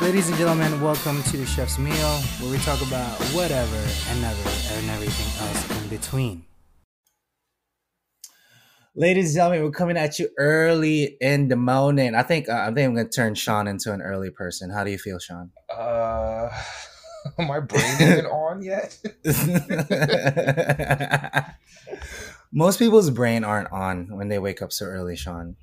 Ladies and gentlemen, welcome to the Chef's Meal, where we talk about whatever and never and everything else in between. Ladies and gentlemen, we're coming at you early in the morning. I think uh, I think I'm gonna turn Sean into an early person. How do you feel, Sean? Uh, my brain isn't on yet. Most people's brain aren't on when they wake up so early, Sean.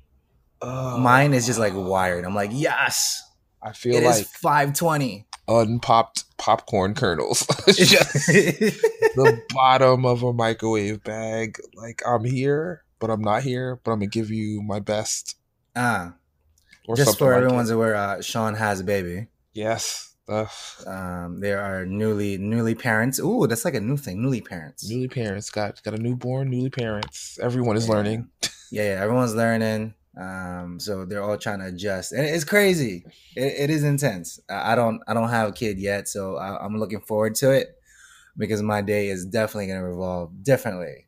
Uh, Mine is just like wired. I'm like, yes, I feel it like is 520. unpopped popcorn kernels. Just the bottom of a microwave bag. Like I'm here, but I'm not here. But I'm gonna give you my best. Ah, Or just for like everyone's that. aware, uh, Sean has a baby. Yes. Uh, Um, there are newly newly parents. Ooh, that's like a new thing. Newly parents. newly parents got got a newborn. Newly parents. Everyone is Yeah. learning. yeah, yeah, everyone's learning. Um, so they're all trying to adjust, and it's crazy. It, it is intense. I I don't, I don't have a kid yet, so I, I'm looking forward to it because my day is definitely going to revolve differently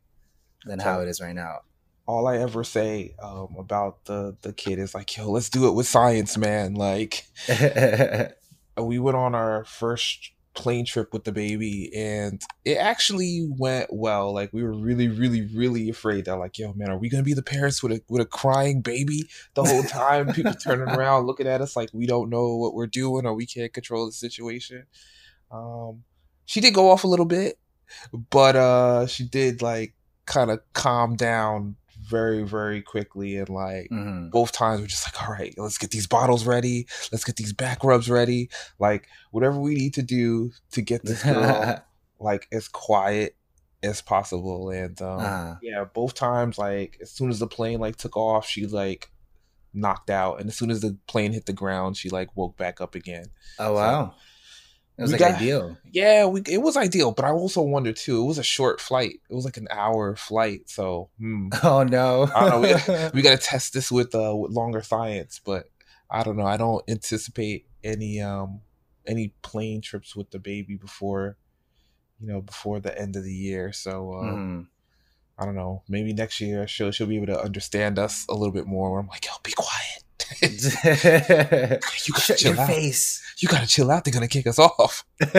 than how it is right now. All I ever say um, about the the kid is like, yo, let's do it with science, man. Like. we went on our first plane trip with the baby and it actually went well like we were really really really afraid that like yo man are we gonna be the parents with a with a crying baby the whole time? People turning around looking at us like we don't know what we're doing or we can't control the situation. Um she did go off a little bit but uh she did like kind of calm down very very quickly and like Mhm. both times we're just like, all right, let's get these bottles ready. Let's get these back rubs ready. Like whatever we need to do to get this girl like as quiet as possible. And um, Uh-huh. yeah, both times like as soon as the plane like took off, she like knocked out, and as soon as the plane hit the ground, she like woke back up again. Oh wow, it was We like got- ideal. Yeah, we it was ideal, but I also wonder too. It was a short flight. It was like an hour flight, so. Hmm. Oh no, I don't know, we got to test this with uh with longer science but i don't know i don't anticipate any um any plane trips with the baby before you know before the end of the year so uh, Mhm. i don't know maybe next year she'll she'll be able to understand us a little bit more i'm like yo be quiet you gotta Shut chill your out face. you gotta chill out they're gonna kick us off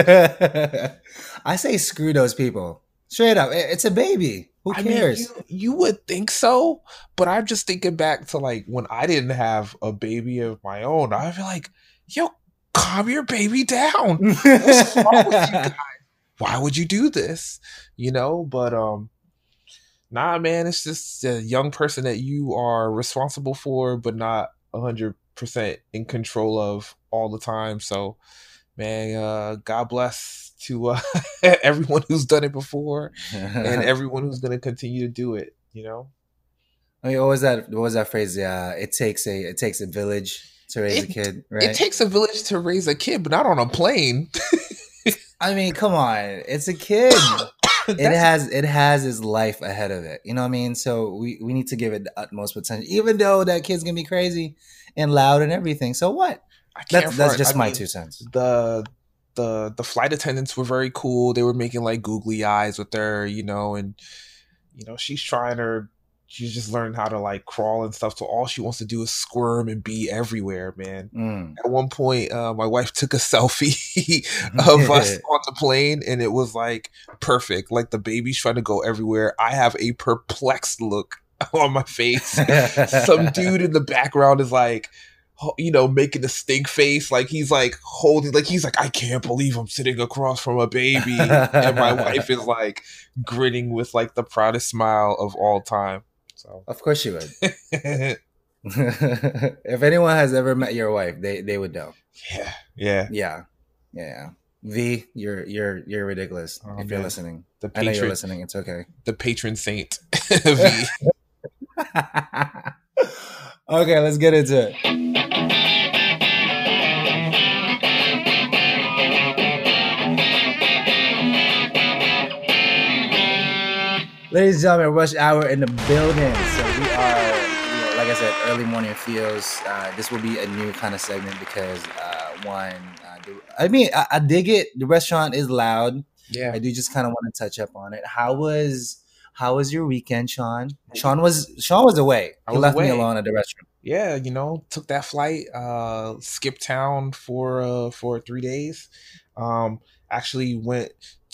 I say screw those people. Straight up, it's a baby. Who I mean, cares? you, you would think so, but I'm just thinking back to like when I didn't have a baby of my own. I'd be like, yo, calm your baby down. What's wrong with you guys? Why would you do this? You know, but um nah man, it's just a young person that you are responsible for, but not hundred percent in control of all the time. So man, uh God bless to uh, everyone who's done it before and everyone who's gonna continue to do it, you know? I mean, what was that? What was that phrase? Yeah, it takes a it takes a village to raise a kid, right? It takes a village to raise a kid, but not on a plane. I mean, come on, it's a kid. it has it has its life ahead of it. You know what I mean? So we we need to give it the utmost potential, even though that kid's gonna be crazy and loud and everything. So what? I can't That's that's just I my mean, two cents. the the the flight attendants were very cool. They were making like googly eyes with her, you know, and you know she's trying her. She's just learned how to like crawl and stuff. So all she wants to do is squirm and be everywhere, man. Mm. At one point, uh, my wife took a selfie of us on the plane, and it was like perfect. Like the baby's trying to go everywhere. I have a perplexed look on my face. Some dude in the background is like, you know, making a stink face, like he's like holding, like he's like, I can't believe I'm sitting across from a baby, and my wife is like grinning with like the proudest smile of all time. So, Of course you would. if anyone has ever met your wife, they they would know. yeah, yeah. Yeah, yeah. V, you're you're you're ridiculous. Oh, if you're listening, The I know you're listening. It's okay. the patron saint. v. okay, let's get into it. Ladies and gentlemen, rush hour in the building. So we are, you know, like I said, early morning feels. Uh, this will be a new kind of segment because uh, one, uh, the, I mean, I, I dig it. The restaurant is loud. Yeah. I do just kind of want to touch up on it. How was how was your weekend, Sean? Sean was Sean was away. He was left me alone at the restaurant. yeah, you know, took that flight, uh, skipped town for uh, for three days. Um, actually went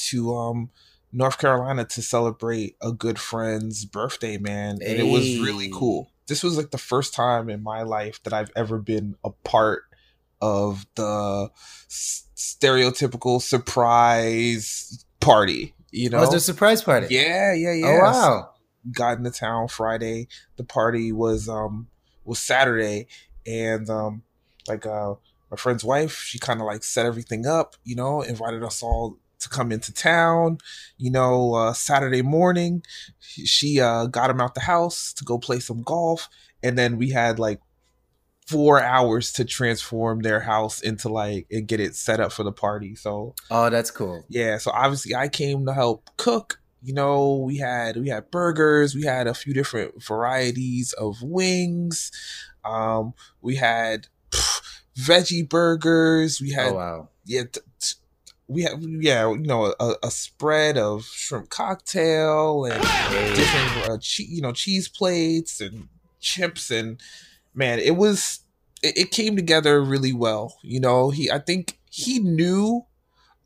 to um, North Carolina to celebrate a good friend's birthday, man, and it was really cool. This was like the first time in my life that I've ever been a part of the s- stereotypical surprise party. You know, Was a surprise party? yeah, yeah, yeah. Oh wow. got into town Friday. The party was um was Saturday, and um like uh my friend's wife, she kind of like set everything up, you know, invited us all to come into town. You know, uh, Saturday morning, she uh got him out the house to go play some golf, and then we had like four hours to transform their house into like and get it set up for the party. So Oh, that's cool. yeah so obviously i came to help cook you know we had we had burgers we had a few different varieties of wings um we had pff, veggie burgers we had Oh wow. yeah t- we have yeah you know a, a spread of shrimp cocktail and different uh, che- you know cheese plates and chips and man it was it, it came together really well you know he i think he knew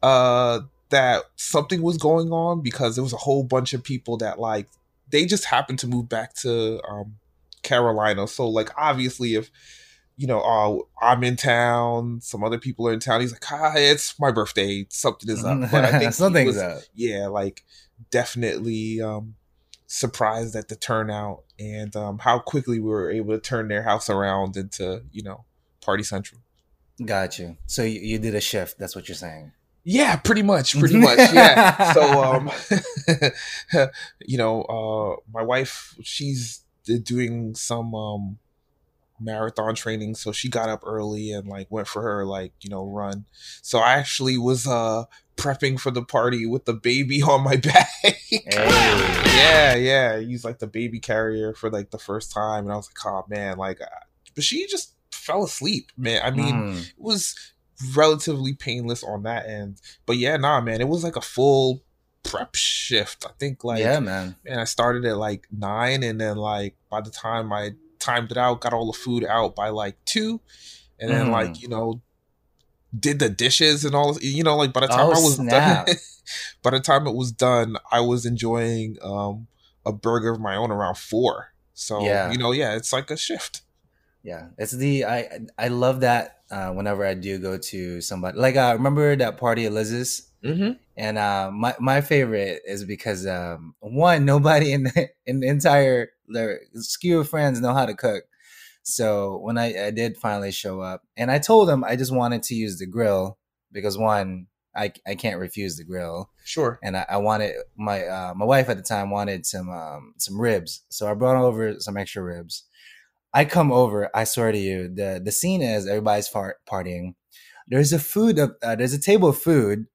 uh that something was going on because there was a whole bunch of people that like they just happened to move back to um Carolina. So like obviously if you know, oh, I'm in town, some other people are in town. He's like, "Hi, it's my birthday. Something is up." But I think something's was- up. yeah, like definitely um surprised at the turnout and um how quickly we were able to turn their house around into, you know, party central. Got you. So you, you did a shift. That's what you're saying. Yeah, pretty much, pretty much. Yeah. So um you know, uh my wife, she's doing some um marathon training, so she got up early and like went for her like, you know, run. So I actually was uh prepping for the party with the baby on my back. Hey. yeah, yeah. he's like the baby carrier for like the first time and I was like, "Oh man, like uh, but she just fell asleep, man. I mean, Mm. it was relatively painless on that end. But yeah, nah, man, it was like a full prep shift. I think like yeah, man. and I started at like nine, and then like by the time I timed it out, got all the food out by like two, and then Mm. like you know did the dishes and all. You know, like by the time Oh, I was snap. done, by the time it was done, I was enjoying um a burger of my own around four. So Yeah. you know, yeah, it's like a shift. Yeah, it's the I I love that uh, whenever I do go to somebody like uh, remember that party at Liz's Mm-hmm. and uh, my my favorite is because um, one nobody in the, in the entire the skew of friends know how to cook. So when I, I did finally show up, and I told them I just wanted to use the grill because one I I can't refuse the grill, Sure. and I, I wanted my uh, my wife at the time wanted some um, some ribs, so I brought over some extra ribs. I come over, I swear to you, the the scene is everybody's far- partying. There's a food, of, uh, there's a table of food,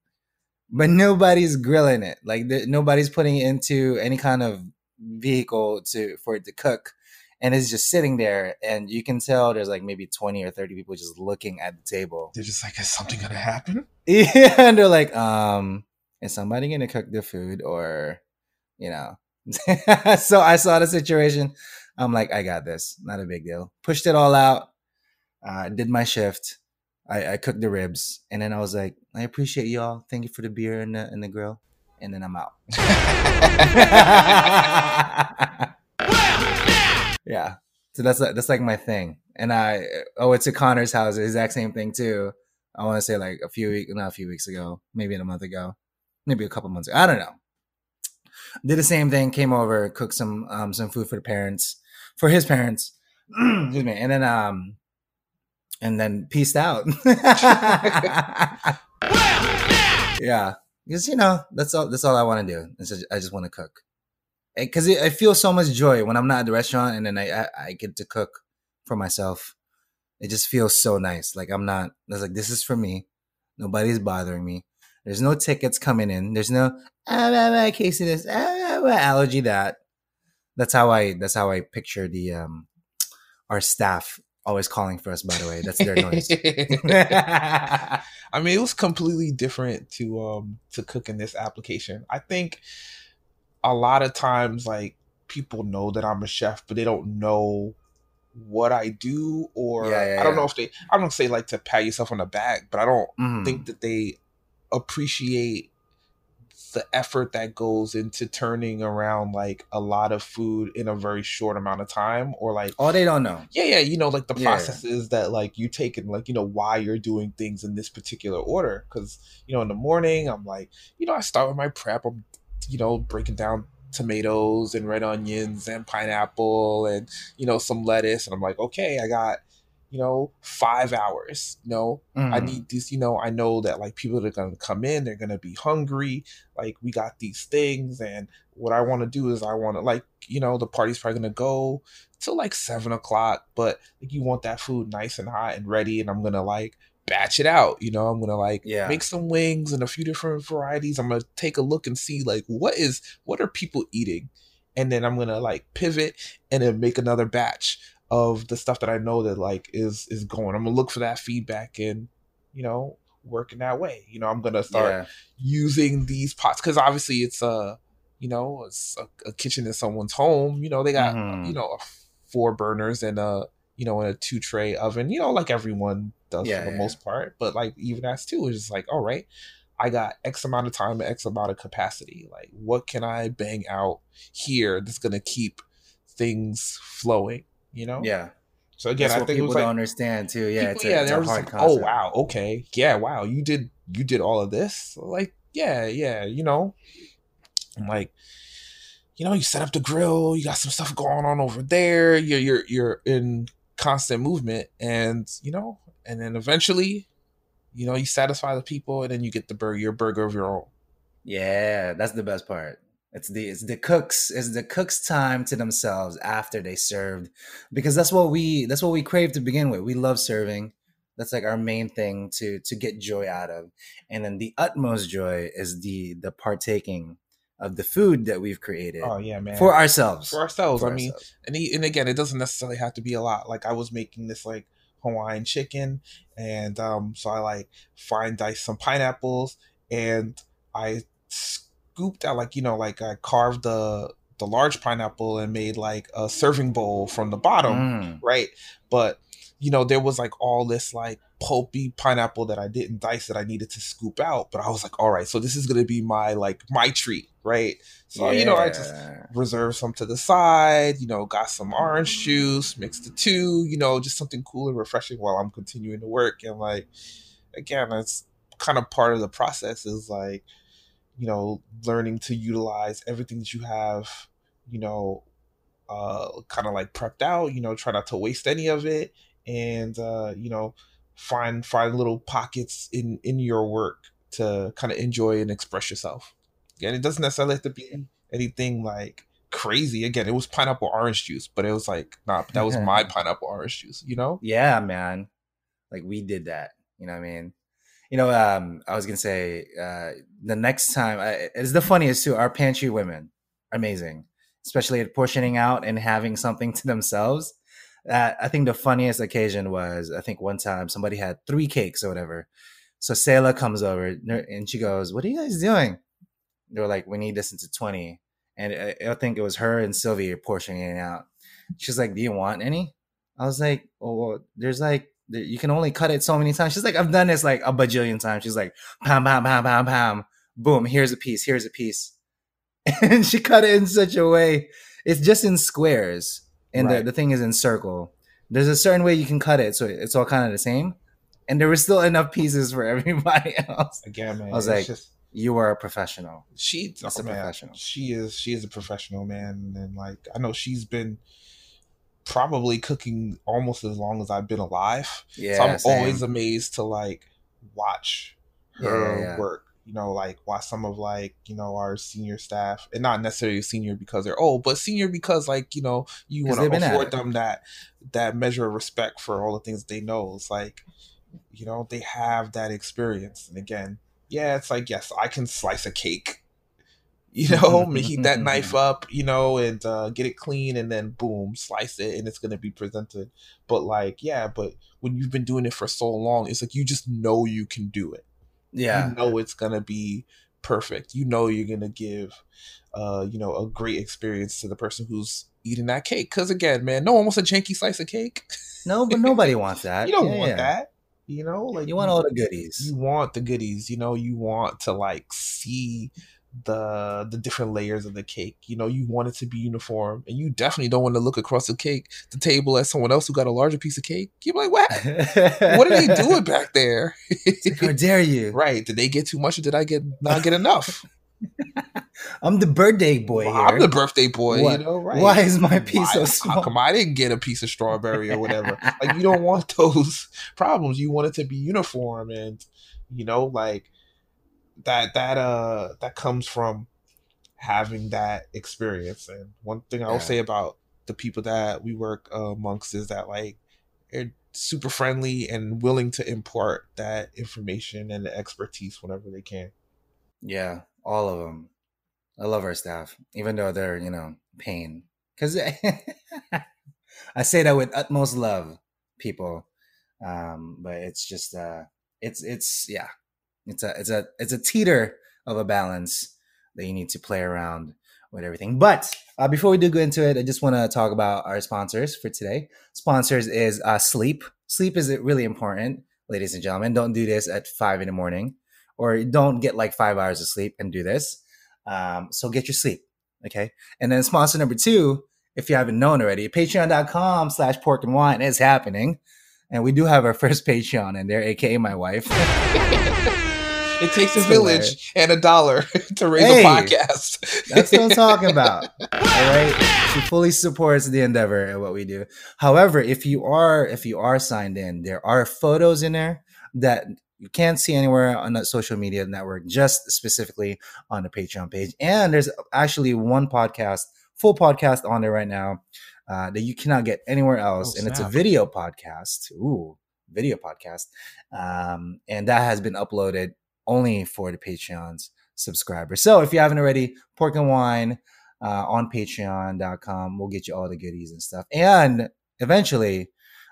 but nobody's grilling it. Like the, nobody's putting it into any kind of vehicle to for it to cook, and it's just sitting there. And you can tell there's like maybe twenty or thirty people just looking at the table. They're just like, is something gonna happen? Yeah, and they're like, um, is somebody gonna cook the food or, you know? so I saw the situation. I'm like, I got this. Not a big deal. Pushed it all out. Uh, did my shift. I, I cooked the ribs, and then I was like, I appreciate y'all. Thank you for the beer and the and the grill. And then I'm out. yeah. So that's like, that's like my thing. And I oh, it's at Connor's house. The exact same thing too. I want to say like a few weeks, not a few weeks ago, maybe a month ago, maybe a couple months ago. I don't know. Did the same thing. Came over, cooked some um some food for the parents, for his parents. Excuse me. And then um, and then pieced out. yeah, because you know that's all. That's all I want to do. Is just- I just want to cook. Because I feel so much joy when I'm not at the restaurant and then I, I I get to cook for myself it just feels so nice. Like I'm not. It's like this is for me. Nobody's bothering me. There's no tickets coming in. There's no ah, blah, blah, Casey this ah, blah, blah, allergy that. That's how I. That's how I picture the um our staff always calling for us. By the way, that's their noise. I mean, it was completely different to um to cook in this application. I think a lot of times like people know that I'm a chef, but they don't know what I do, or Yeah, yeah, I don't yeah. know if they. I don't say like to pat yourself on the back, but I don't Mhm. think that they appreciate the effort that goes into turning around like a lot of food in a very short amount of time, or like Oh, they don't know. yeah, yeah, you know, like the Yeah. processes that like you take and like you know why you're doing things in this particular order. Because you know, in the morning, I'm like, you know, I start with my prep. I'm, you know, breaking down tomatoes and red onions and pineapple and you know some lettuce, and I'm like, okay, I got you know five hours. You know, I Mhm. need this. you know, I know that like people that are gonna come in, they're gonna be hungry. Like we got these things, and what I want to do is I want to like, you know, the party's probably gonna go till like seven o'clock, but like you want that food nice and hot and ready, and I'm gonna like batch it out. You know, I'm gonna like Yeah. make some wings and a few different varieties. I'm gonna take a look and see like what is what are people eating, and then I'm gonna like pivot and then make another batch of the stuff that I know that like is is going. I'm gonna look for that feedback and you know work in that way. You know, I'm gonna start Yeah. using these pots because obviously it's a you know it's a, a kitchen in someone's home. You know, they got Mhm. you know four burners and a you know and a two tray oven. You know, like everyone does Yeah, for the yeah. most part. But like even as too, it's just like all right. I got X amount of time, and X amount of capacity. Like, what can I bang out here that's gonna keep things flowing? You know. Yeah. So again, That's I think people like don't understand too. Yeah, people, it's a, yeah, it's a hard like, oh wow, okay, yeah, wow, you did you did all of this, like yeah, yeah, you know, I'm like, you know, you set up the grill, you got some stuff going on over there, you're you're you're in constant movement, and you know, and then eventually, you know, you satisfy the people, and then you get the burger, your burger of your own. Yeah, that's the best part. It's the it's the cooks it's the cooks time to themselves after they served because that's what we that's what we crave to begin with. We love serving. That's like our main thing to to get joy out of. And then the utmost joy is the the partaking of the food that we've created Oh yeah, man, for ourselves. for ourselves. For I mean, ourselves. and he, and again, it doesn't necessarily have to be a lot. Like I was making this like Hawaiian chicken, and um, so I like fine diced some pineapples, and I scooped out like you know like I carved the the large pineapple and made like a serving bowl from the bottom, Mm. right? But you know there was like all this like pulpy pineapple that I didn't dice that I needed to scoop out, but I was like, all right, so this is gonna be my like my treat, right? So you know I just Yeah. reserve some to the side, you know, got some orange juice, mixed the two, you know, just something cool and refreshing while I'm continuing to work. And like, again, that's kind of part of the process is like, you know, learning to utilize everything that you have, you know, uh, kind of like prepped out, you know, try not to waste any of it and, uh, you know, find, find little pockets in, in your work to kind of enjoy and express yourself. And it doesn't necessarily have to be anything like crazy. Again, it was pineapple orange juice, but it was like, nah, that was my pineapple orange juice, you know? Yeah, man. Like we did that. You know what I mean? You know, um, I was gonna say uh, the next time I, it's the funniest too. Our pantry women, amazing, especially at portioning out and having something to themselves. Uh, I think the funniest occasion was I think one time somebody had three cakes or whatever. So Sayla comes over and she goes, "What are you guys doing?" They were like, "We need this into 20. And I, I think it was her and Sylvia portioning it out. She's like, "Do you want any?" I was like, "Oh, well, there's like you can only cut it so many times." She's like, "I've done this like a bajillion times." She's like, "Pam, pam, pam, pam, pam, boom. Here's a piece. Here's a piece." And she cut it in such a way. It's just in squares, and the, Right. the thing is in circle. There's a certain way you can cut it, so it's all kind of the same. And there was still enough pieces for everybody else. Again, man. I was like, just, You are a professional. She's oh, a man, professional. She is, she is a professional, man. And like, I know she's been probably cooking almost as long as I've been alive. Yeah, so I'm same. always amazed to like watch her Yeah, yeah, work. You know, like watch some of like you know our senior staff, and not necessarily senior because they're old, but senior because like you know you want to afford them that that measure of respect for all the things they know. It's like you know they have that experience, and again, yeah, it's like yes, I can slice a cake. You know, heat that knife up, you know, and uh, get it clean, and then boom, slice it, and it's gonna be presented. But like, yeah, but when you've been doing it for so long, it's like you just know you can do it. Yeah, You know it's gonna be perfect. You know you're gonna give, uh, you know, a great experience to the person who's eating that cake. Because again, man, no one wants a janky slice of cake. No, but nobody wants that. you don't Yeah, want yeah. that. You know, like You want all the goodies. you want the goodies. You know, you want to like see the the different layers of the cake. You know, you want it to be uniform, and you definitely don't want to look across the cake the table at someone else who got a larger piece of cake. You're like, what? What are they doing back there? How dare you? right? Did they get too much, or did I get not get enough? I'm the birthday boy Well, here. I'm the birthday boy. What- You know, right? Why is my piece Why- so How small? come I didn't get a piece of strawberry or whatever? like you don't want those problems. You want it to be uniform and you know, like that that uh that comes from having that experience. And one thing I will Yeah. say about the people that we work uh, amongst is that like they're super friendly and willing to impart that information and the expertise whenever they can. Yeah, all of them. I love our staff, even though they're you know pain. Because I say that with utmost love, people. Um, but it's just uh, it's it's yeah, it's a it's a it's a teeter of a balance that you need to play around with everything. But uh, before we do go into it, I just want to talk about our sponsors for today. Sponsors is uh, sleep. Sleep is really important, ladies and gentlemen. Don't do this at five in the morning, or don't get like five hours of sleep and do this. Um, so get your sleep, okay? And then sponsor number two, if you haven't known already, patreon.com slash pork and wine is happening. And we do have our first Patreon in there, aka my wife. It takes a village hilarious. and a dollar to raise Hey, a podcast. That's what I'm talking about. All right. She fully supports the endeavor and what we do. However, if you are if you are signed in, there are photos in there that you can't see anywhere on the social media network, just specifically on the Patreon page. And there's actually one podcast, full podcast on there right now, uh, that you cannot get anywhere else. Oh, and it's a video podcast. Ooh, video podcast. Um, and that has been uploaded only for the Patreons subscribers. So if you haven't already, pork and wine uh, on patreon.com. We'll get you all the goodies and stuff. And eventually,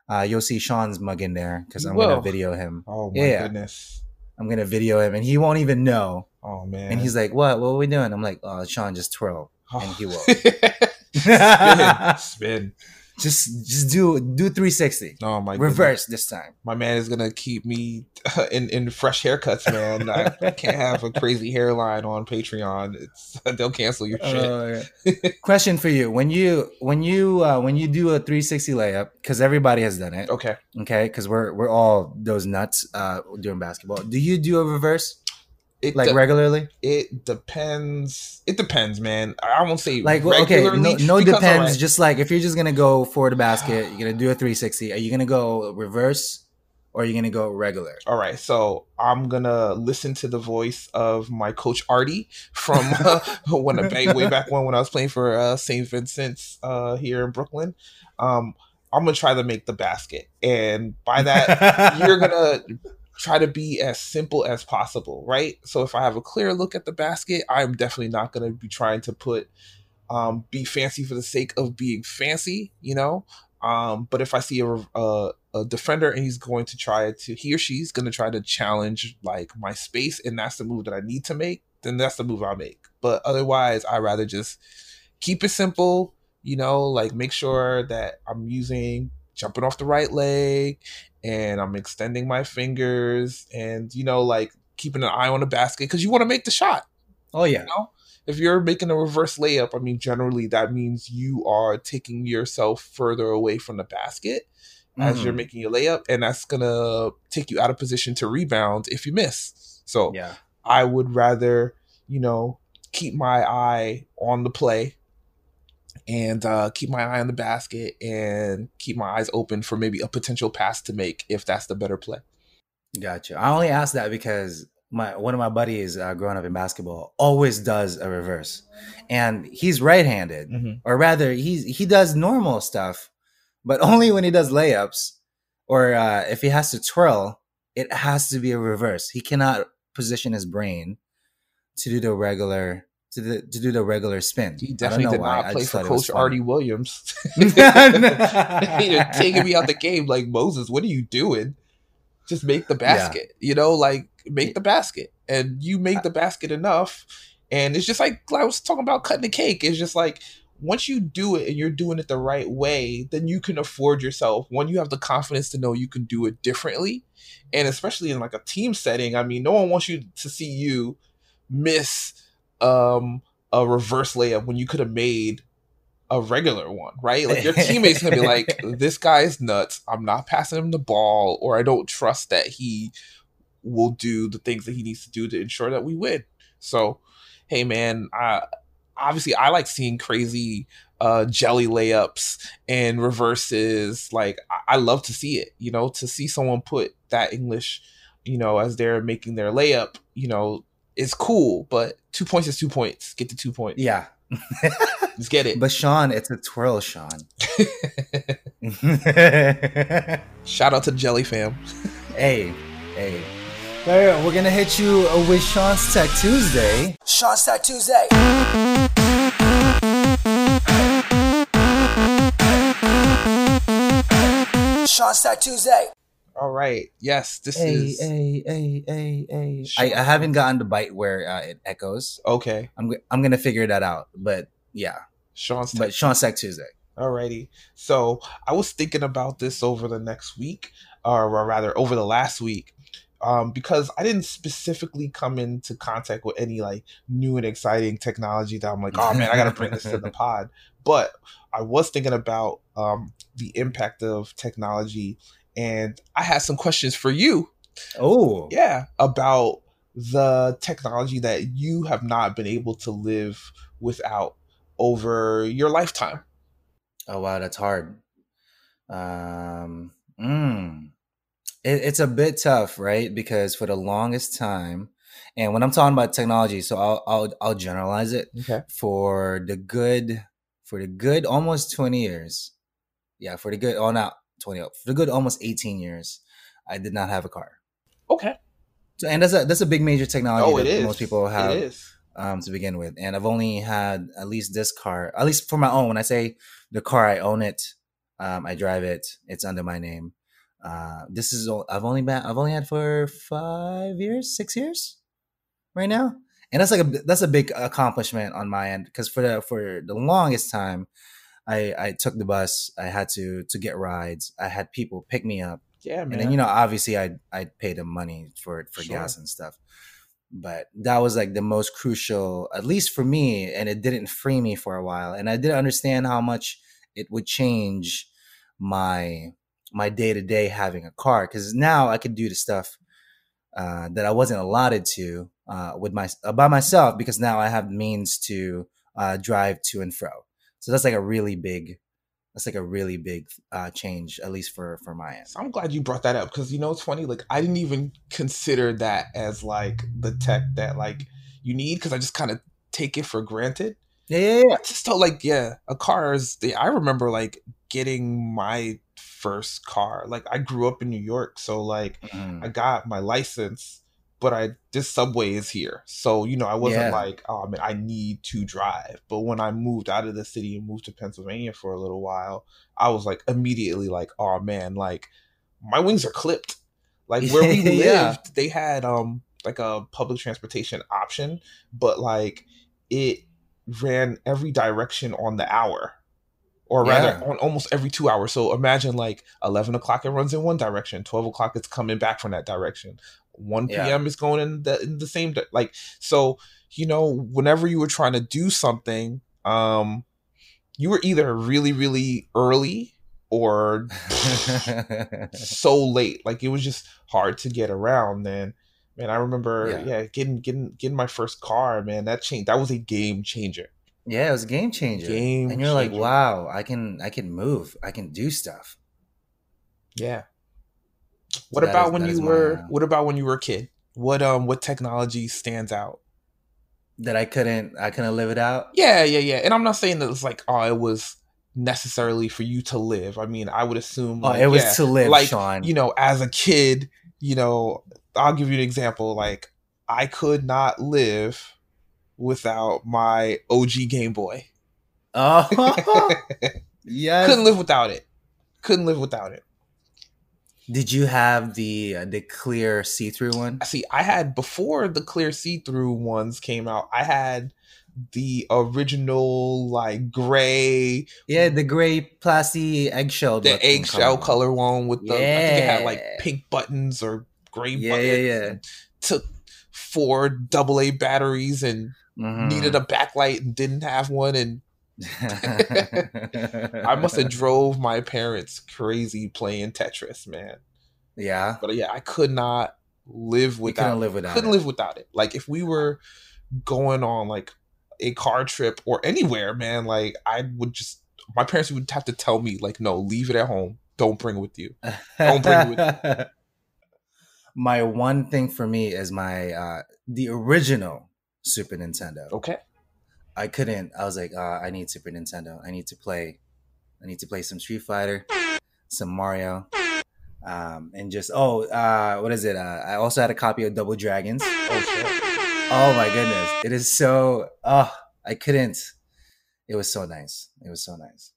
uh, you'll see Sean's mug in there because I'm going to video him. Oh my Yeah. goodness. I'm going to video him and he won't even know. Oh man. And he's like, What? What are we doing? I'm like, Oh, Sean, just twirl. and he will. spin, spin. Just just do do 360. Oh my goodness. Reverse this time. My man is gonna keep me in in fresh haircuts, man. I, I can't have a crazy hairline on Patreon. It's they'll cancel your shit. Yeah. Question for you: When you when you uh, when you do a 360 layup, because everybody has done it, okay. okay? Because we're we're all those nuts uh, doing basketball. Do you do a reverse It like de- regularly? it depends. It depends, man. I won't say Like well, okay, no, regularly no depends. Just like if you're just gonna go for the basket, you're gonna do a 360. Are you gonna go reverse or are you gonna go regular? All right, so I'm gonna listen to the voice of my coach Artie from uh, when I way back when when I was playing for uh, St. Vincent's uh, here in Brooklyn. Um, I'm gonna try to make the basket, and by that you're gonna try to be as simple as possible, right? So if I have a clear look at the basket, I'm definitely not gonna be trying to put um, be fancy for the sake of being fancy, you know. Um, but if I see a, a a defender and he's going to try to he or she's going to try to challenge like my space and that's the move that I need to make, then that's the move I'll make. But otherwise, I rather just keep it simple, you know, like make sure that I'm using jumping off the right leg and I'm extending my fingers and you know like keeping an eye on the basket cuz you want to make the shot oh yeah, you know if you're making a reverse layup i mean generally that means you are taking yourself further away from the basket as you're Mhm. making your layup and that's gonna take you out of position to rebound if you miss so yeah. i would rather you know keep my eye on the play and uh, keep my eye on the basket and keep my eyes open for maybe a potential pass to make if that's the better play Gotcha. I only asked that because my one of my buddies uh, growing up in basketball always does a reverse, and he's right-handed, or rather, he's he does normal stuff, but only when he does layups, or uh, if he has to twirl, it has to be a reverse. He cannot position his brain to do the regular to the to do the regular spin. he I don't definitely know did why. not play for thought it was coach artie williams You're taking me out of the game like Moses. What are you doing? Just make the basket. You know, like make the basket, and you make the basket enough. And it's just like I was talking about cutting the cake. It's just like once you do it and you're doing it the right way, then you can afford yourself. When you have the confidence to know you can do it differently, and especially in like a team setting, I mean, no one wants you to see you miss um, a reverse layup when you could have made a regular one, right? Like your teammates gonna be like, "This guy's nuts. I'm not passing him the ball, or I don't trust that he will do the things that he needs to do to ensure that we win." So, hey, man, I, obviously I like seeing crazy uh, jelly layups and reverses. Like I-, I love to see it. You know, to see someone put that English, you know, as they're making their layup. You know, it's cool, but two points is two points. Get the two points. Yeah. Let's get it. But Sean, it's a twirl, Sean. Shout out to Jelly Fam. hey, hey. Right, we're gonna hit you with Sean's Tech Tuesday. Sean's Tech Tuesday. Sean's Tech Tuesday. All right. Yes, this hey, is. Hey, hey, hey, hey. I, I haven't gotten the bite where uh, it echoes. Okay. I'm I'm gonna figure that out. But yeah, Sean's Tech. But Sean's Tech Tuesday. Alrighty. So I was thinking about this over the next week, or rather over the last week, um, because I didn't specifically come into contact with any like new and exciting technology that I'm like, oh man, I gotta bring this to the pod. But I was thinking about um, the impact of technology, and I had some questions for you. Oh, yeah, about the technology that you have not been able to live without over your lifetime. Oh wow, that's hard. Um, mm, it, it's a bit tough, right? Because for the longest time, and when I'm talking about technology, so I'll I'll, I'll generalize it okay. for the good for the good almost 20 years. Yeah, for the good. Oh, now 20 for a good almost 18 years i did not have a car. Okay. So, and that's a that's a big major technology oh, that most people have um, to begin with. And i've only had at least this car at least for my own. When i say the car i own it um, i drive it it's under my name. Uh, this is i've only been i've only had for five years six years right now. And that's like a that's a big accomplishment on my end because for the for the longest time I I took the bus. I had to to get rides. I had people pick me up. Yeah, man. And then you know, obviously, I I pay them money for for sure. gas and stuff but that was like the most crucial at least for me and it didn't free me for a while and i didn't understand how much it would change my my day to day having a car because now i could do the stuff uh, that i wasn't allotted to uh, with my uh, by myself because now i have means to uh, drive to and fro so that's like a really big that's like a really big uh, change, at least for for my end. So I'm glad you brought that up because you know it's funny. Like I didn't even consider that as like the tech that like you need because I just kind of take it for granted. Yeah, yeah, yeah. I just felt like yeah, a car is. The, I remember like getting my first car. Like I grew up in New York, so like mm. I got my license but I this subway is here. So, you know, I wasn't yeah. like, oh man, I need to drive. But when I moved out of the city and moved to Pennsylvania for a little while, I was like immediately like, oh man, like my wings are clipped. Like where we yeah. lived, they had um like a public transportation option, but like it ran every direction on the hour or rather yeah. on almost every two hours. So imagine like 11 o'clock it runs in one direction, 12 o'clock it's coming back from that direction. 1 p.m. Yeah. is going in the in the same like so you know whenever you were trying to do something um you were either really really early or so late like it was just hard to get around then man i remember yeah. yeah. getting getting getting my first car man that changed that was a game changer yeah it was a game changer game and you're changer. like wow i can i can move i can do stuff yeah what so about is, when you were? Uh, what about when you were a kid? What um what technology stands out? That I couldn't I couldn't live it out. Yeah, yeah, yeah. And I'm not saying that it's like oh it was necessarily for you to live. I mean, I would assume oh, it was yeah, to live, like, Sean. You know, as a kid, you know, I'll give you an example. Like I could not live without my OG Game Boy. Oh, yeah. Couldn't live without it. Couldn't live without it. Did you have the uh, the clear see through one? See, I had before the clear see through ones came out. I had the original like gray, Yeah, the gray plastic eggshell. the eggshell color one with the I think it had like pink buttons or gray Yeah, buttons. yeah, yeah. Took four double A batteries and Mhm. needed a backlight and didn't have one and I must have drove my parents crazy playing Tetris, man. yeah. But yeah, I could not live without couldn't live without couldn't it. live without it. Like if we were going on like a car trip or anywhere, man, like I would just my parents would have to tell me like, no, leave it at home. Don't bring it with you. Don't bring it my one thing for me is my uh the original Super Nintendo. Okay. I couldn't. I was like, uh, I need Super Nintendo. I need to play. I need to play some Street Fighter, some Mario, um, and just oh, uh, what is it? Uh, I also had a copy of Double Dragons. Oh shit. Oh my goodness, it is so. Oh, I couldn't. It was so nice. It was so nice,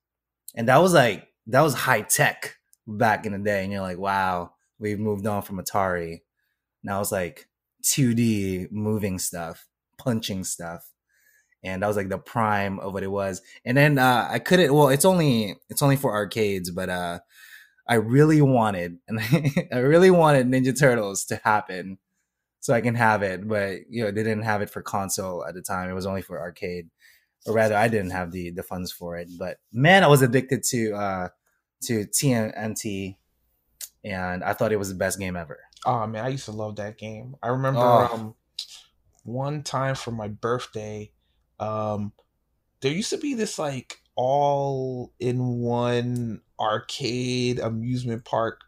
and that was like that was high tech back in the day. And you're like, wow, we've moved on from Atari. Now it's like 2D moving stuff, punching stuff, and that was like the prime of what it was. And then uh, I couldn't. Well, it's only it's only for arcades, but uh, I really wanted, and I really wanted Ninja Turtles to happen so I can have it. But you know, they didn't have it for console at the time. It was only for arcade, or rather, I didn't have the the funds for it. But man, I was addicted to uh to TNT, and I thought it was the best game ever. Oh man, I used to love that game. I remember Oh. um one time for my birthday, um there used to be this like all in one arcade amusement park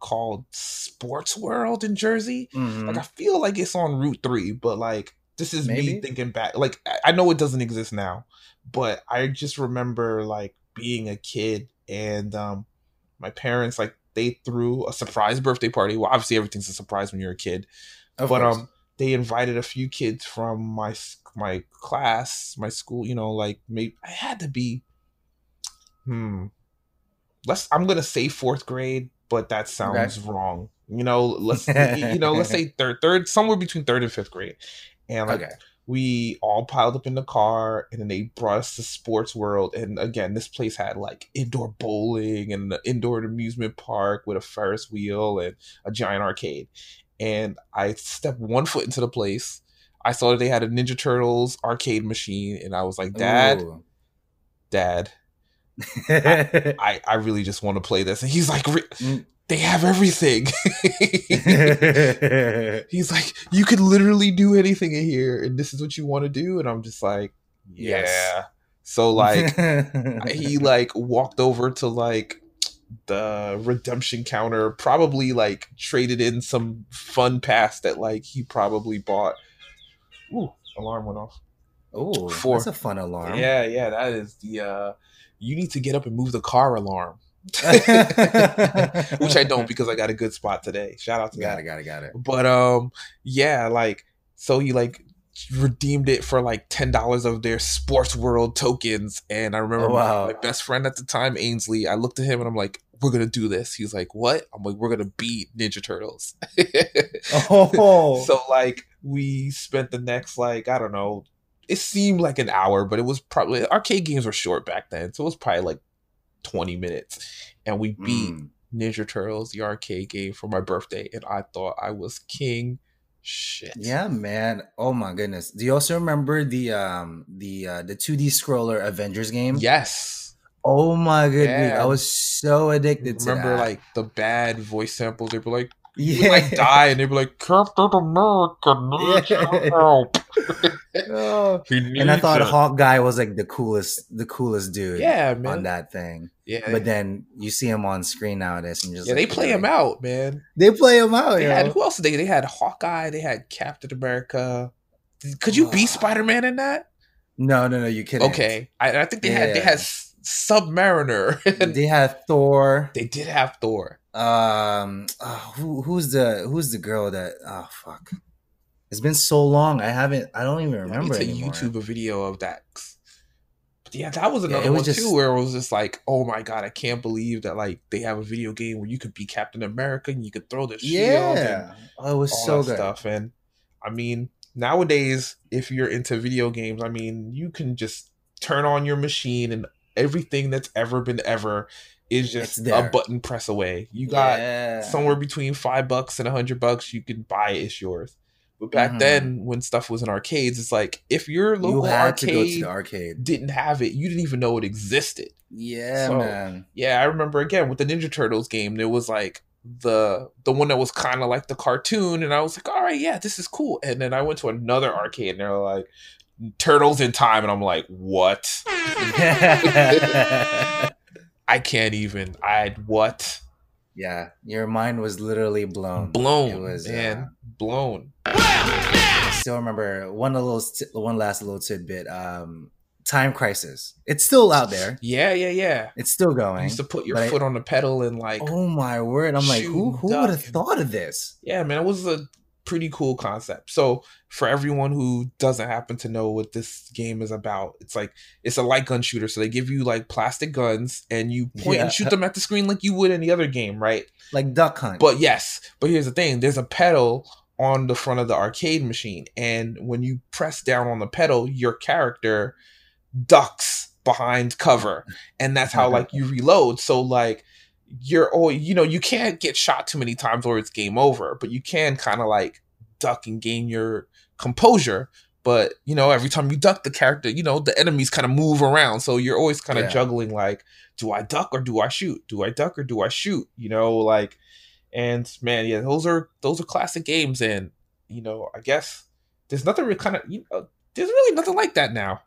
called Sports World in Jersey. Mhm. Like I feel like it's on Route 3, but like this is me thinking back. Like I- I know it doesn't exist now, but I just remember like being a kid and um my parents like they threw a surprise birthday party. Well, obviously everything's a surprise when you're a kid, Of but course. um they invited a few kids from my my class, my school, you know, like maybe I had to be hmm let's I'm going to say 4th grade, but that sounds wrong. You know, let's you know, let's say third third somewhere between 3rd and 5th grade. And like okay, we all piled up in the car and then they brought us to sports world and again this place had like indoor bowling and an indoor amusement park with a ferris wheel and a giant arcade and i stepped one foot into the place i saw that they had a ninja turtles arcade machine and i was like dad Ooh. dad i i really just want to play this and he's like Mm. they have everything he's like you could literally do anything in here and this is what you want to do and i'm just like yeah Yes. so like he like walked over to like the redemption counter probably like traded in some fun pass that like he probably bought. Ooh, alarm went off. Oh, that's a fun alarm. yeah yeah that is the uh you need to get up and move the car alarm. Which i don't because i got a good spot today. Shout out to got that. it, got it, got it. but um yeah like so he like redeemed it for like ten dollars of their sports world tokens and i remember Oh, my- wow. my, best friend at the time ainsley i looked at him and i'm like we're gonna do this he's like what i'm like we're gonna beat ninja turtles Oh, so like we spent the next like i don't know it seemed like an hour but it was probably arcade games were short back then so it was probably like 20 minutes and we beat Mm. Ninja Turtles, the arcade game, for my birthday, and I thought I was king. Shit. Yeah, man. Oh my goodness. Do you also remember the um the uh the 2D scroller Avengers game? Yes. Oh my goodness. Yeah. I was so addicted to Remember, like the bad voice samples. They were like, yeah. like die, and they'd be like, Captain America needs Yeah. help. Oh. And I thought it." Hawkeye was like the coolest the coolest dude yeah, man. on that thing. Yeah, But then you see him on screen nowadays and just yeah, they like, play him out, man. They play him out, They had who else? Did they they had Hawkeye. They had Captain America. Could you be Spider Man in that? No, no, no, you kidding. Okay, I, I think they had they had Submariner. They had Thor. they did have Thor. Um oh, who who's the who's the girl that oh fuck. It's been so long. I haven't I don't even remember need to anymore. YouTube video of that. But yeah, that was another it was one just- too, where it was just like, oh my god, I can't believe that like they have a video game where you could be Captain America and you could throw the shield Yeah. Oh, it was so good. stuff. And I mean, nowadays, if you're into video games, I mean, you can just turn on your machine and everything that's ever been ever is just a button press away. You got yeah. somewhere between five bucks and a hundred bucks. You can buy it, it's yours. But back mm-hmm. then, when stuff was in arcades, it's like if your local you arcade, arcade, didn't have it, you didn't even know it existed. Yeah, so, man. Yeah, I remember again with the Ninja Turtles game, there was like the the one that was kind of like the cartoon, and I was like, all right, yeah, this is cool. And then I went to another arcade, and they're like, Turtles in Time, and I'm like, what? I can't even. I what? Yeah, your mind was literally blown. Blown. It was man, uh, blown. I still remember one little one last little tidbit. Um, Time Crisis. It's still out there. Yeah, yeah, yeah. It's still going. You used to put your foot I, on the pedal and like. Oh my word! I'm like, who who would have thought of this? Yeah, man, it was a pretty cool concept. So for everyone who doesn't happen to know what this game is about, it's like it's a light gun shooter. So they give you like plastic guns and you point yeah. and shoot them at the screen like you would any other game, right? Like Duck Hunt. But yes, but here's the thing: there's a pedal on the front of the arcade machine, and when you press down on the pedal, your character ducks behind cover, and that's how like you reload. So like you're oh you know you can't get shot too many times or it's game over but you can kind of like duck and gain your composure. But you know every time you duck the character you know the enemies kind of move around. So you're always kind of yeah. juggling like do i duck or do i shoot? Do i duck or do i shoot? You know like and man yeah those are those are classic games. And you know i guess there's nothing really kind of you know there's really nothing like that now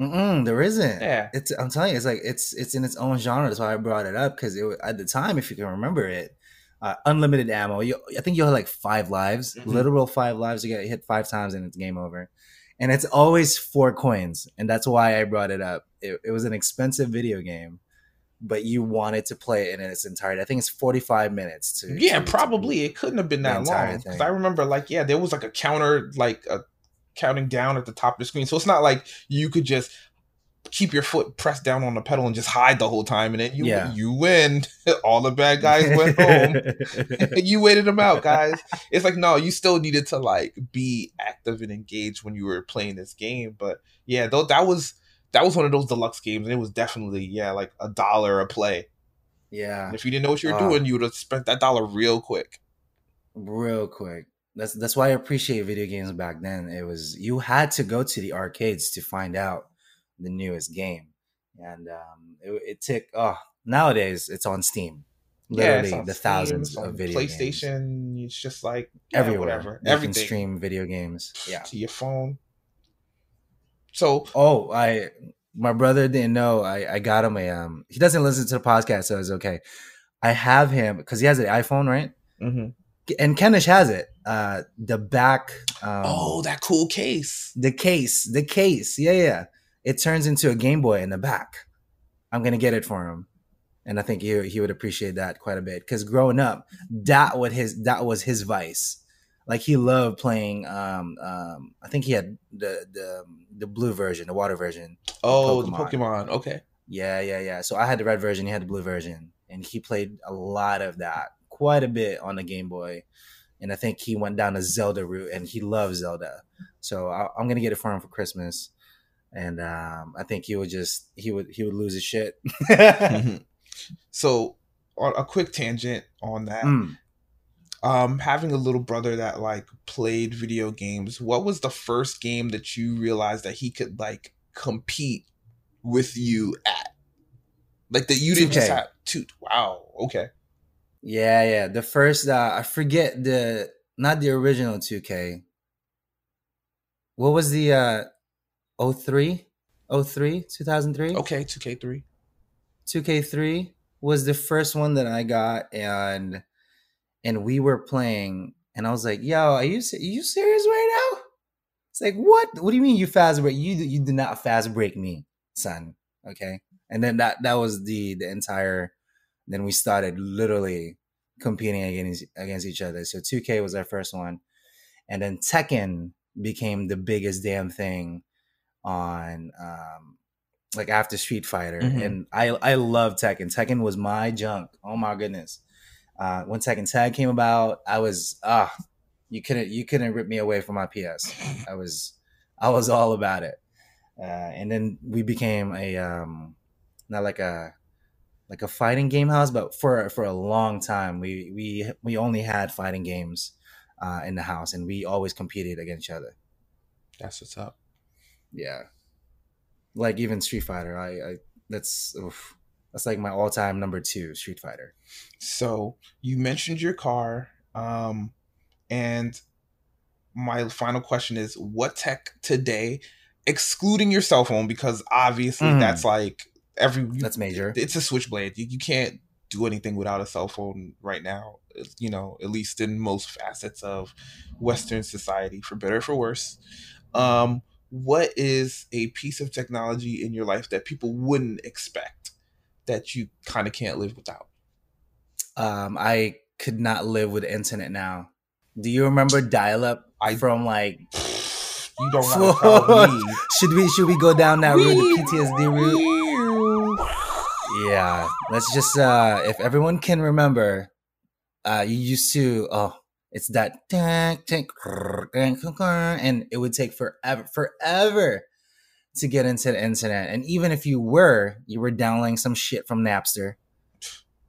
Mm-mm, there isn't. Yeah, it's. I'm telling you, it's like it's it's in its own genre. That's why I brought it up because it at the time, if you can remember it, uh, unlimited ammo. You, I think you had like five lives, mm-hmm. literal five lives. You get hit five times and it's game over. And it's always four coins, and that's why I brought it up. It, it was an expensive video game, but you wanted to play it in its entirety. I think it's 45 minutes to. Yeah, to, probably to it couldn't have been that long because I remember like yeah, there was like a counter like a counting down at the top of the screen. So it's not like you could just keep your foot pressed down on the pedal and just hide the whole time and then you yeah. you win. All the bad guys went home. You waited them out guys. It's like no you still needed to like be active and engaged when you were playing this game. But yeah though that was that was one of those deluxe games and it was definitely yeah like a dollar a play. Yeah. And if you didn't know what you were uh, doing you would have spent that dollar real quick. Real quick that's that's why I appreciate video games back then. It was you had to go to the arcades to find out the newest game, and um, it, it took. Oh, nowadays it's on Steam. Literally yeah, the Steam, thousands of video PlayStation. Games. It's just like yeah, everywhere. Whatever. You Everything. can stream video games. Yeah, to your phone. So oh, I my brother didn't know. I I got him a um. He doesn't listen to the podcast, so it's okay. I have him because he has an iPhone, right? Mm-hmm and Kenish has it. Uh, the back. Um, oh, that cool case. The case. The case. Yeah, yeah. It turns into a Game Boy in the back. I'm gonna get it for him, and I think he he would appreciate that quite a bit. Because growing up, that was his that was his vice. Like he loved playing. Um, um, I think he had the the the blue version, the water version. Oh, Pokemon. the Pokemon. Okay. Yeah, yeah, yeah. So I had the red version. He had the blue version, and he played a lot of that quite a bit on the Game Boy, and I think he went down a Zelda route, and he loves Zelda. So I, am gonna get it for him for Christmas, and um, I think he would just he would he would lose his shit. mm-hmm. So, on a quick tangent on that. Mm. Um, having a little brother that like played video games, what was the first game that you realized that he could like compete with you at? Like that you didn't 2K. just have two. Wow. Okay. Yeah, yeah. The first uh I forget the not the original 2K. What was the uh 03? 03, 2003? Okay, 2K3. 2K3 was the first one that I got and and we were playing and I was like, "Yo, are you are you serious right now?" It's like, "What? What do you mean you fast break? You you did not fast break me, son." Okay? And then that that was the the entire then we started literally competing against against each other. So 2K was our first one, and then Tekken became the biggest damn thing on um, like after Street Fighter. Mm-hmm. And I I love Tekken. Tekken was my junk. Oh my goodness. Uh, when Tekken Tag came about, I was ah, You couldn't you couldn't rip me away from my PS. I was I was all about it. Uh, and then we became a um, not like a like a fighting game house, but for for a long time we we we only had fighting games uh, in the house, and we always competed against each other. That's what's up. Yeah, like even Street Fighter, I, I that's oof, that's like my all time number two Street Fighter. So you mentioned your car, um, and my final question is: What tech today, excluding your cell phone, because obviously Mm. that's like every That's major. it's a switchblade. You, you can't do anything without a cell phone right now. You know, at least in most facets of Western society, for better or for worse. Um, what is a piece of technology in your life that people wouldn't expect that you kind of can't live without? Um, I could not live with internet now. Do you remember dial up I- from like? You don't want to tell me. Should we should we go down that route, the PTSD route? Yeah, let's just uh if everyone can remember, uh you used to oh it's that tank tank and it would take forever forever to get into the internet. And even if you were, you were downloading some shit from Napster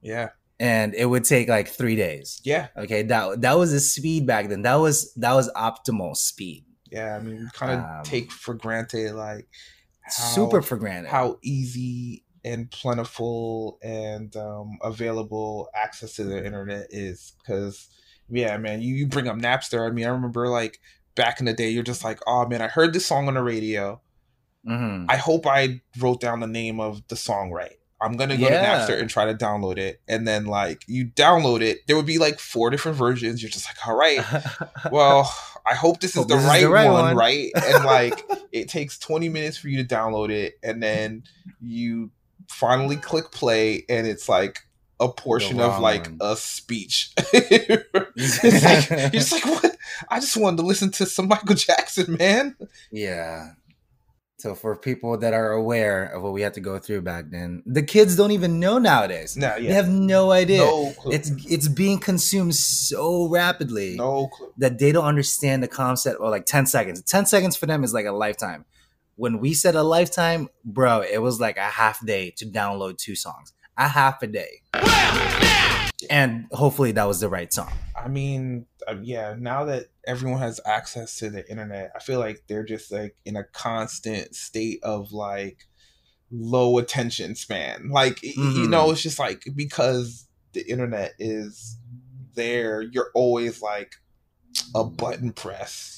Yeah, and it would take like three days. yeah, Okay, that that was the speed back then. That was that was optimal speed. yeah. I mean, we kind of Um, take for granted like how, Super for granted. how easy and plentiful and um, available access to the internet is. Because yeah, man, you, you bring up Napster. I mean, I remember like back in the day, you're just like, oh man, I heard this song on the radio. Mhm. I hope I wrote down the name of the song right. I'm gonna go Yeah. to Napster and try to download it, and then like you download it, there would be like four different versions. You're just like, all right, well, I hope this is, Hope the, this is right the right one, one. right? And like it takes 20 minutes for you to download it, and then you finally click play, and it's like a portion of like one. a speech. it's like you're just like, what? I just wanted to listen to some Michael Jackson, man. Yeah. So for people that are aware of what we had to go through back then, the kids don't even know nowadays. No, They have no idea. no clue. It's it's being consumed so rapidly no clue. that they don't understand the concept or like 10 seconds. 10 seconds for them is like a lifetime. When we said a lifetime, bro, it was like a half day to download two songs. A half a day. And hopefully that was the right song. I mean, uh, yeah, now that everyone has access to the internet, I feel like they're just like in a constant state of like low attention span. Like, y- you know, it's just like because the internet is there, you're always like a button press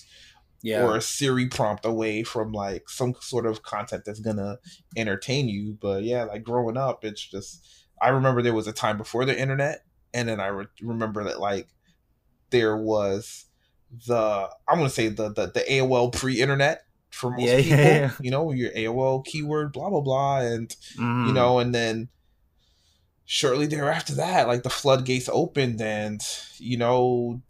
Yeah. or a Siri prompt away from like some sort of content that's gonna entertain you. But yeah, like growing up, it's just I remember there was a time before the internet, and then I re- remember that like there was the I'm gonna say the the, the AOL pre-internet for most Yeah, yeah, people. yeah. You know, your AOL keyword, blah blah blah, and you Mhm. know, and then shortly thereafter that, like the floodgates opened, and you know,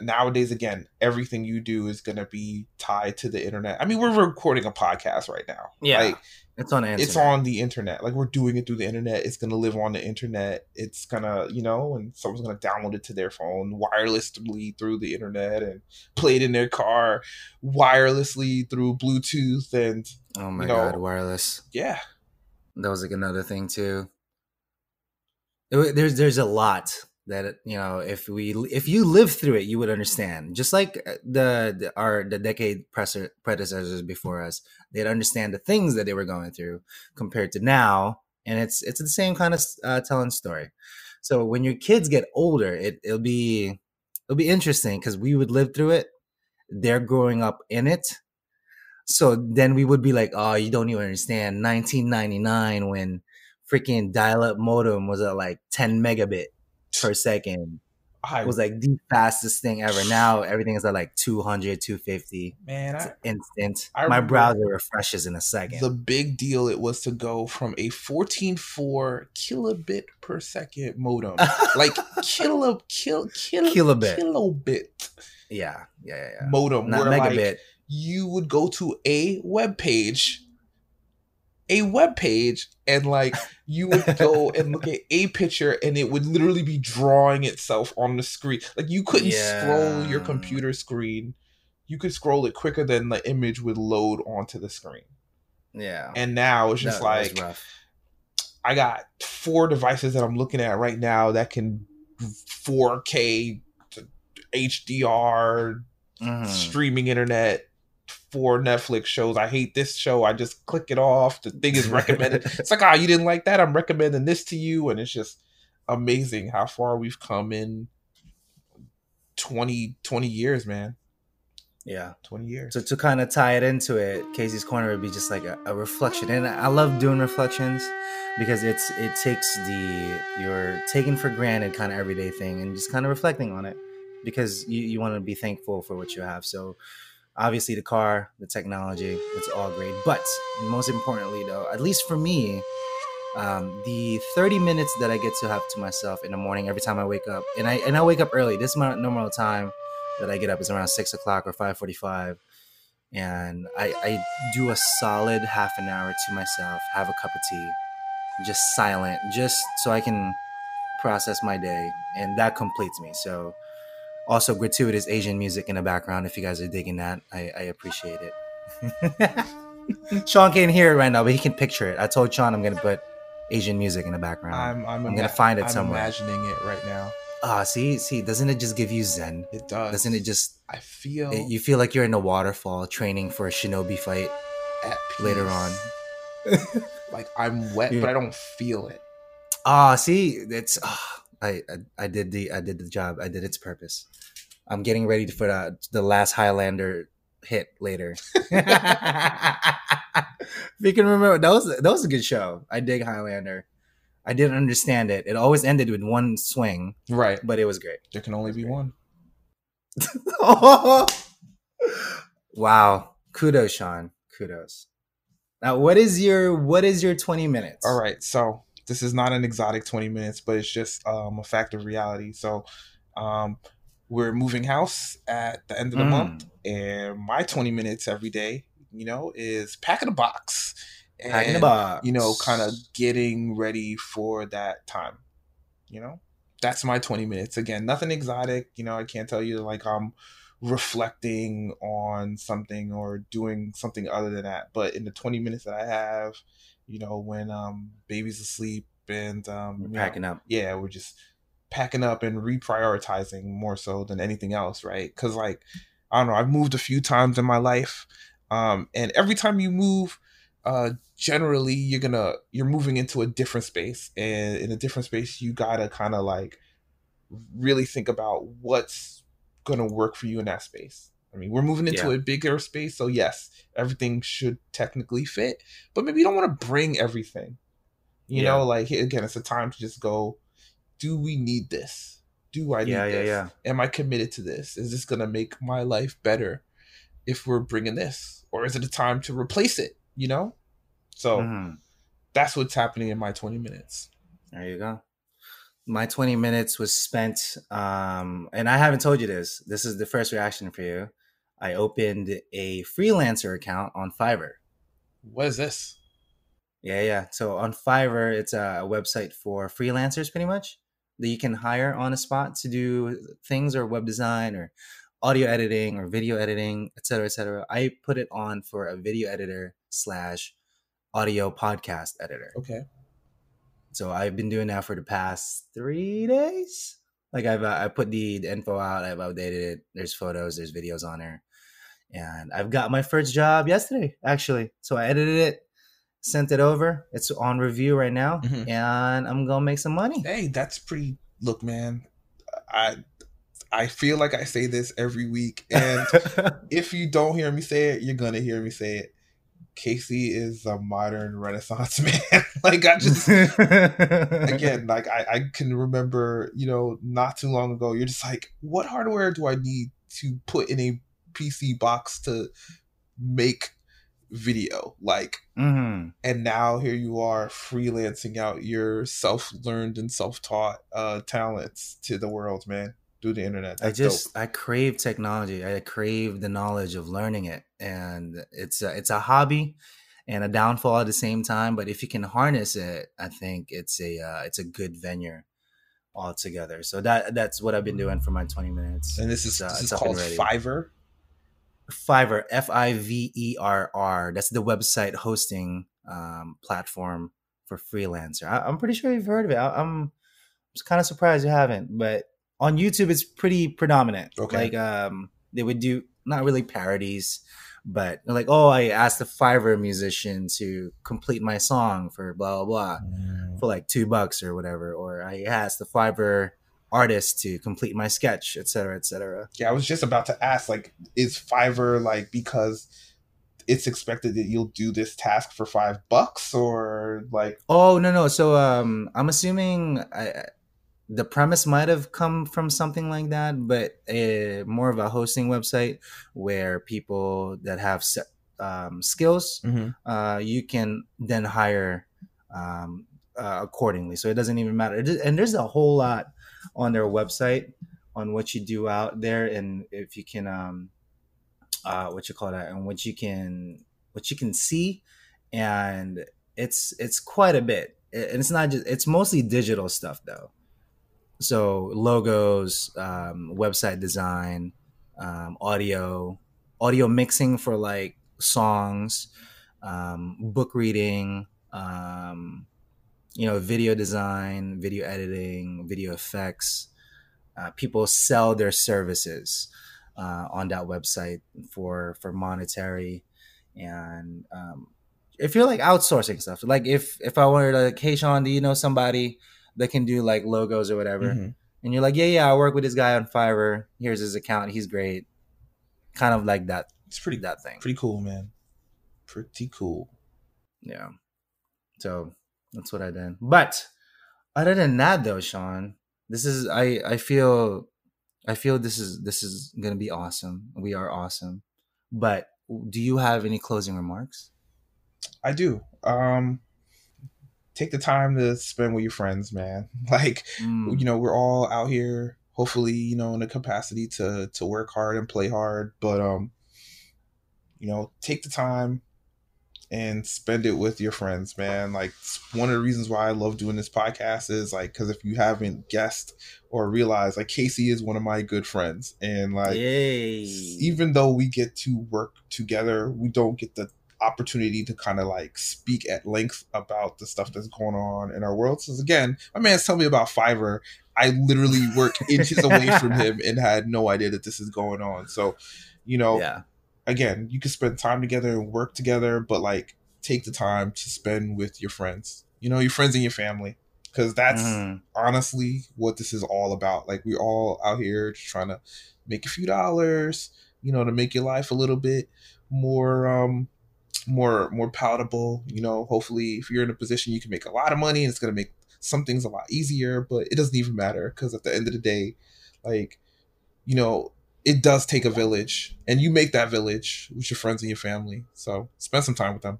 nowadays again, everything you do is gonna be tied to the internet. I mean, we're recording a podcast right now. Yeah, like it's on the internet. it's on the internet. Like we're doing it through the internet. It's gonna live on the internet. It's gonna, you know, and someone's gonna download it to their phone wirelessly through the internet and play it in their car wirelessly through Bluetooth and Oh my you know- god, wireless. yeah. That was like another thing too. There's there's a lot that you know if we if you live through it you would understand. Just like uh, the, the our the decade presser, predecessors before us, they'd understand the things that they were going through compared to now, and it's it's the same kind of uh, telling story. So when your kids get older, it it'll be it'll be interesting because we would live through it. They're growing up in it. So then we would be like, oh, you don't even understand. 1999 when freaking dial-up modem was at like 10 megabit per second. It was like the fastest thing ever. Now everything is at like 200, 250. man, It's I, instant. I My browser refreshes in a second. the big deal it was to go from a 14.4 kilobit per second modem, like kilo kill kill Kilobit. kilobit yeah, yeah, yeah. yeah. modem, Not where megabit. like you would go to a web page a web page and like you would go and look at a picture and it would literally be drawing itself on the screen. Like you couldn't yeah. scroll your computer screen. You could scroll it quicker than the image would load onto the screen. Yeah. And now it's just like I got four devices that I'm looking at right now that can 4K HDR mm-hmm. streaming internet for Netflix shows. I hate this show. I just click it off. The thing is recommended. it's like, oh, you didn't like that. I'm recommending this to you. And it's just amazing how far we've come in 20, 20 years, man. Yeah. 20 years. So to kind of tie it into it, Casey's Corner would be just like a, a, reflection. And I love doing reflections because it's it takes the you're taking for granted kind of everyday thing and just kind of reflecting on it because you, you want to be thankful for what you have. So obviously the car, the technology, it's all great. But most importantly, though, at least for me, um, the 30 minutes that I get to have to myself in the morning every time I wake up, and I and I wake up early. This is my normal time that I get up is around six o'clock or 5:45, and I, I do a solid half an hour to myself, have a cup of tea, just silent, just so I can process my day, and that completes me. So also gratuitous Asian music in the background. If you guys are digging that, I, I appreciate it. Sean can't hear it right now, but he can picture it. I told Sean I'm gonna put Asian music in the background. I'm, I'm, I'm gonna find it somewhere. I'm somewhere. imagining it right now. Ah, see, see, doesn't it just give you zen? It does. Doesn't it just? I feel it, you feel like you're in a waterfall training for a shinobi fight later on. like I'm wet, yeah. but I don't feel it. Ah, see, it's. Oh, I, I, I did the I did the job. I did its purpose. I'm getting ready for the, the last Highlander hit later. if you can remember, that was that was a good show. I dig Highlander. I didn't understand it. It always ended with one swing, right? But it was great. There can only be one. wow! Kudos, Sean. Kudos. Now, what is your what is your twenty minutes? All right, so this is not an exotic 20 minutes, but it's just um, a fact of reality. So um, we're moving house at the end of the mm. month, and my 20 minutes every day, you know, is packing a box. And, packing a box. You know, kind of getting ready for that time. You know, that's my 20 minutes. Again, nothing exotic. You know, I can't tell you like I'm reflecting on something or doing something other than that. But in the 20 minutes that I have, you know, when um baby's asleep and um packing know, up. Yeah, we're just packing up and reprioritizing more so than anything else, right? Cuz like I don't know, I've moved a few times in my life. Um and every time you move uh generally you're going to you're moving into a different space and in a different space you got to kind of like really think about what's going to work for you in that space I mean, we're moving into yeah. a bigger space, so yes, everything should technically fit, but maybe you don't want to bring everything. You yeah. know, like again, it's a time to just go. Do we need this? Do I need yeah, this? Yeah, yeah. Am I committed to this? Is this gonna make my life better if we're bringing this, or is it a time to replace it? You know, so mm-hmm. that's what's happening in my twenty minutes. There you go my 20 minutes was spent um and i haven't told you this this is the first reaction for you I opened a freelancer account on Fiverr. What is this? Yeah, yeah. So on Fiverr, it's a website for freelancers, pretty much that you can hire on a spot to do things or web design or audio editing or video editing, etc., etc. I put it on for a video editor slash audio podcast editor. Okay. So I've been doing that for the past three days. Like I've uh, I put the, the info out, I've updated it. There's photos, there's videos on there and I've got my first job yesterday, actually. So I edited it, sent it over. It's on review right now, mm-hmm. and I'm gonna make some money. Hey, that's pretty. Look, man, I I feel like I say this every week, and if you don't hear me say it, you're gonna hear me say it. Casey is a modern Renaissance man. like I just again, like I, I can remember, you know, not too long ago, you're just like, what hardware do I need to put in a PC box to make video like mm-hmm. and now here you are freelancing out your self-learned and self-taught uh talents to the world man through the internet That's i just dope. i crave technology i crave the knowledge of learning it and it's a, it's a hobby and a downfall at the same time. But if you can harness it, I think it's a uh, it's a good venue altogether. So that that's what I've been doing for my 20 minutes. And this is uh, this is called Fiverr. Fiverr, F I V E R R. That's the website hosting um, platform for freelancer. I, am pretty sure you've heard of it. I, am just kind of surprised you haven't. But on YouTube, it's pretty predominant. Okay. Like um, they would do not really parodies, but like, oh, I asked a Fiverr musician to complete my song for blah blah blah mm. for like two bucks or whatever, or I asked the Fiverr artist to complete my sketch, etc., etc. Yeah, I was just about to ask, like, is Fiverr like because it's expected that you'll do this task for five bucks, or like? Oh no no. So um, I'm assuming I, the premise might have come from something like that, but a, more of a hosting website where people that have set, um, skills, mm-hmm. uh, you can then hire um, uh, accordingly. So it doesn't even matter. And there's a whole lot on their website on what you do out there and if you can um uh what you call that and what you can what you can see. And it's it's quite a bit. And it's not just it's mostly digital stuff though. So logos um, website design um, audio audio mixing for like songs um, book reading um, you know, video design, video editing, video effects. Uh, people sell their services uh, on that website for for monetary, and um, if you're like outsourcing stuff, like if if I wanted to, like, hey Sean, do you know somebody that can do like logos or whatever? Mm-hmm. And you're like, yeah, yeah, I work with this guy on Fiverr. Here's his account. He's great. Kind of like that. It's pretty that thing. Pretty cool, man. Pretty cool. Yeah. So that's what I did. But other than that, though, Sean, this is I I feel I feel this is this is gonna be awesome. We are awesome. But do you have any closing remarks? I do. Um take the time to spend with your friends, man. Like mm. you know, we're all out here hopefully, you know, in a capacity to to work hard and play hard, but um you know, take the time and spend it with your friends, man. Like one of the reasons why I love doing this podcast is like because if you haven't guessed or realized, like Casey is one of my good friends, and like Yay. even though we get to work together, we don't get the opportunity to kind of like speak at length about the stuff that's going on in our world. So again, my man's telling me about Fiverr. I literally work inches away from him and had no idea that this is going on. So, you know, yeah again, you can spend time together and work together, but like take the time to spend with your friends, you know, your friends and your family. Cause that's mm. honestly what this is all about. Like we're all out here just trying to make a few dollars, you know, to make your life a little bit more um more more palatable. You know, hopefully if you're in a position you can make a lot of money and it's gonna make some things a lot easier, but it doesn't even matter because at the end of the day, like, you know, it does take a village, and you make that village with your friends and your family. So spend some time with them.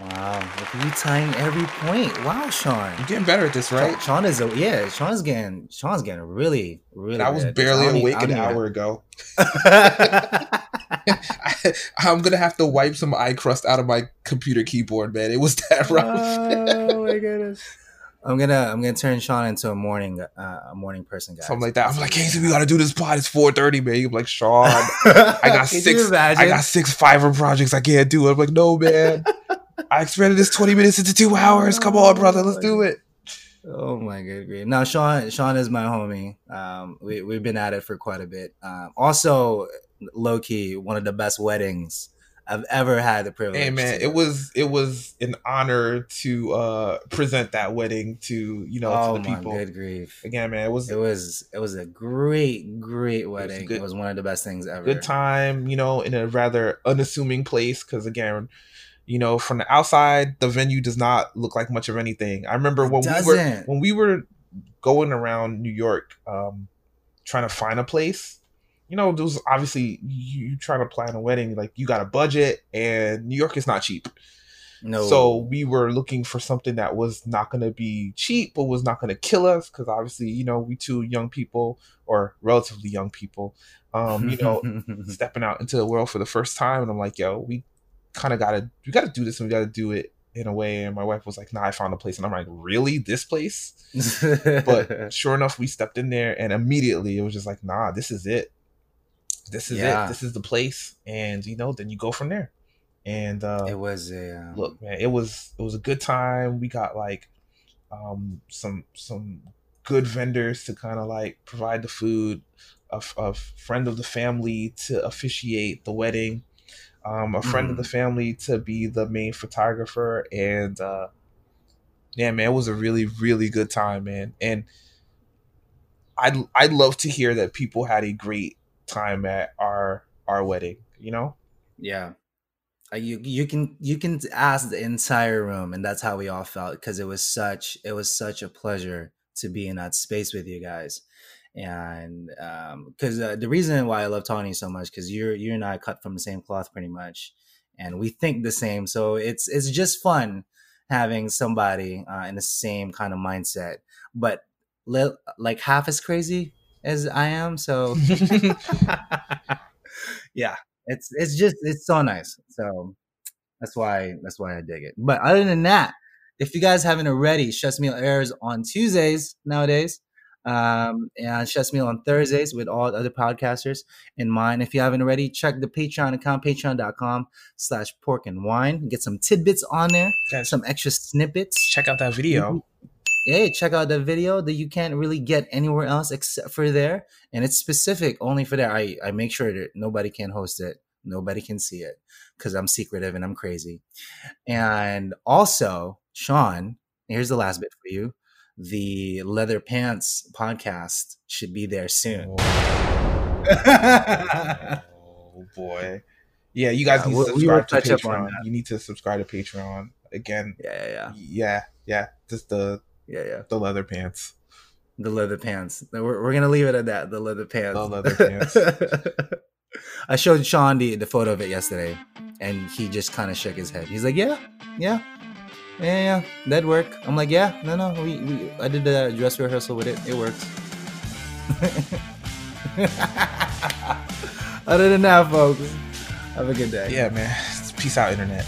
Wow, look at you tying every point. Wow, Sean, you're getting better at this, right? Sean is a yeah. Sean's getting Sean's getting really really. I was barely awake an hour ago. I, am gonna have to wipe some eye crust out of my computer keyboard, man. It was that rough. oh my goodness. I'm gonna I'm gonna turn Sean into a morning uh, a morning person, guys. Something like that. I'm like, Casey, we gotta do this pod. It's 4:30, man. You're like, Sean, I got six. I got six Fiverr projects. I can't do it. I'm like, no, man. I expanded this 20 minutes into two hours. Come on, brother. Let's do it. Oh my god. Now Sean Sean is my homie. Um, we we've been at it for quite a bit. Um, also, low key, one of the best weddings I've ever had the privilege. Hey man, it was it was an honor to uh present that wedding to you know oh, to the people. good grief! Again, man, it was it was it was a great great wedding. It was, good, it was one of the best things ever. Good time, you know, in a rather unassuming place because again, you know, from the outside, the venue does not look like much of anything. I remember when we were when we were going around New York, um, trying to find a place you know, those obviously you, you trying to plan a wedding, like you got a budget, and New York is not cheap. No. So we were looking for something that was not going to be cheap, but was not going to kill us, because obviously, you know, we two young people or relatively young people, um, you know, stepping out into the world for the first time, and I'm like, yo, we kind of gotta we gotta do this and we gotta do it in a way. And my wife was like, "Nah, I found a place," and I'm like, "Really, this place?" but sure enough, we stepped in there, and immediately it was just like, "Nah, this is it. This is yeah. it. This is the place." And you know, then you go from there. And uh, it was a um... look, man. It was it was a good time. We got like um, some some good vendors to kind of like provide the food. A, a friend of the family to officiate the wedding um, a friend mm. of the family to be the main photographer, and uh, yeah, man, it was a really really good time, man. And I'd I'd love to hear that people had a great time at our our wedding. You know? Yeah. Uh, you you can you can ask the entire room, and that's how we all felt because it was such it was such a pleasure to be in that space with you guys and because um, uh, the reason why I love Tony so much because you're you and I cut from the same cloth pretty much, and we think the same. So it's it's just fun having somebody uh, in the same kind of mindset, but li- like half as crazy as I am. So yeah, it's it's just it's so nice. So that's why that's why I dig it. But other than that, if you guys haven't already, Chef's Meal airs on Tuesdays nowadays um, and Chef's Meal on Thursdays with all the other podcasters in mind. If you haven't already, check the Patreon account, patreon.com slash pork and wine. Get some tidbits on there, Guys, some extra snippets. Check out that video. Hey, check out the video that you can't really get anywhere else except for there. And it's specific only for there. I, I make sure that nobody can host it. Nobody can see it because I'm secretive and I'm crazy. And also, Sean, here's the last bit for you the Leather Pants podcast should be there soon. Oh, boy. Yeah, you guys yeah, need to subscribe to Patreon. You need to subscribe to Patreon again. Yeah, yeah, yeah. Yeah, yeah. Just the yeah, yeah. The leather pants. The leather pants. We're, we're gonna leave it at that. The leather pants. The leather pants. I showed Sean the, the photo of it yesterday, and he just kind of shook his head. He's like, "Yeah, yeah, yeah, yeah, that'd work. I'm like, yeah, no, no, we, we I did the dress rehearsal with it. It works. Other than that, folks, have a good day. Yeah, man. Peace out, internet.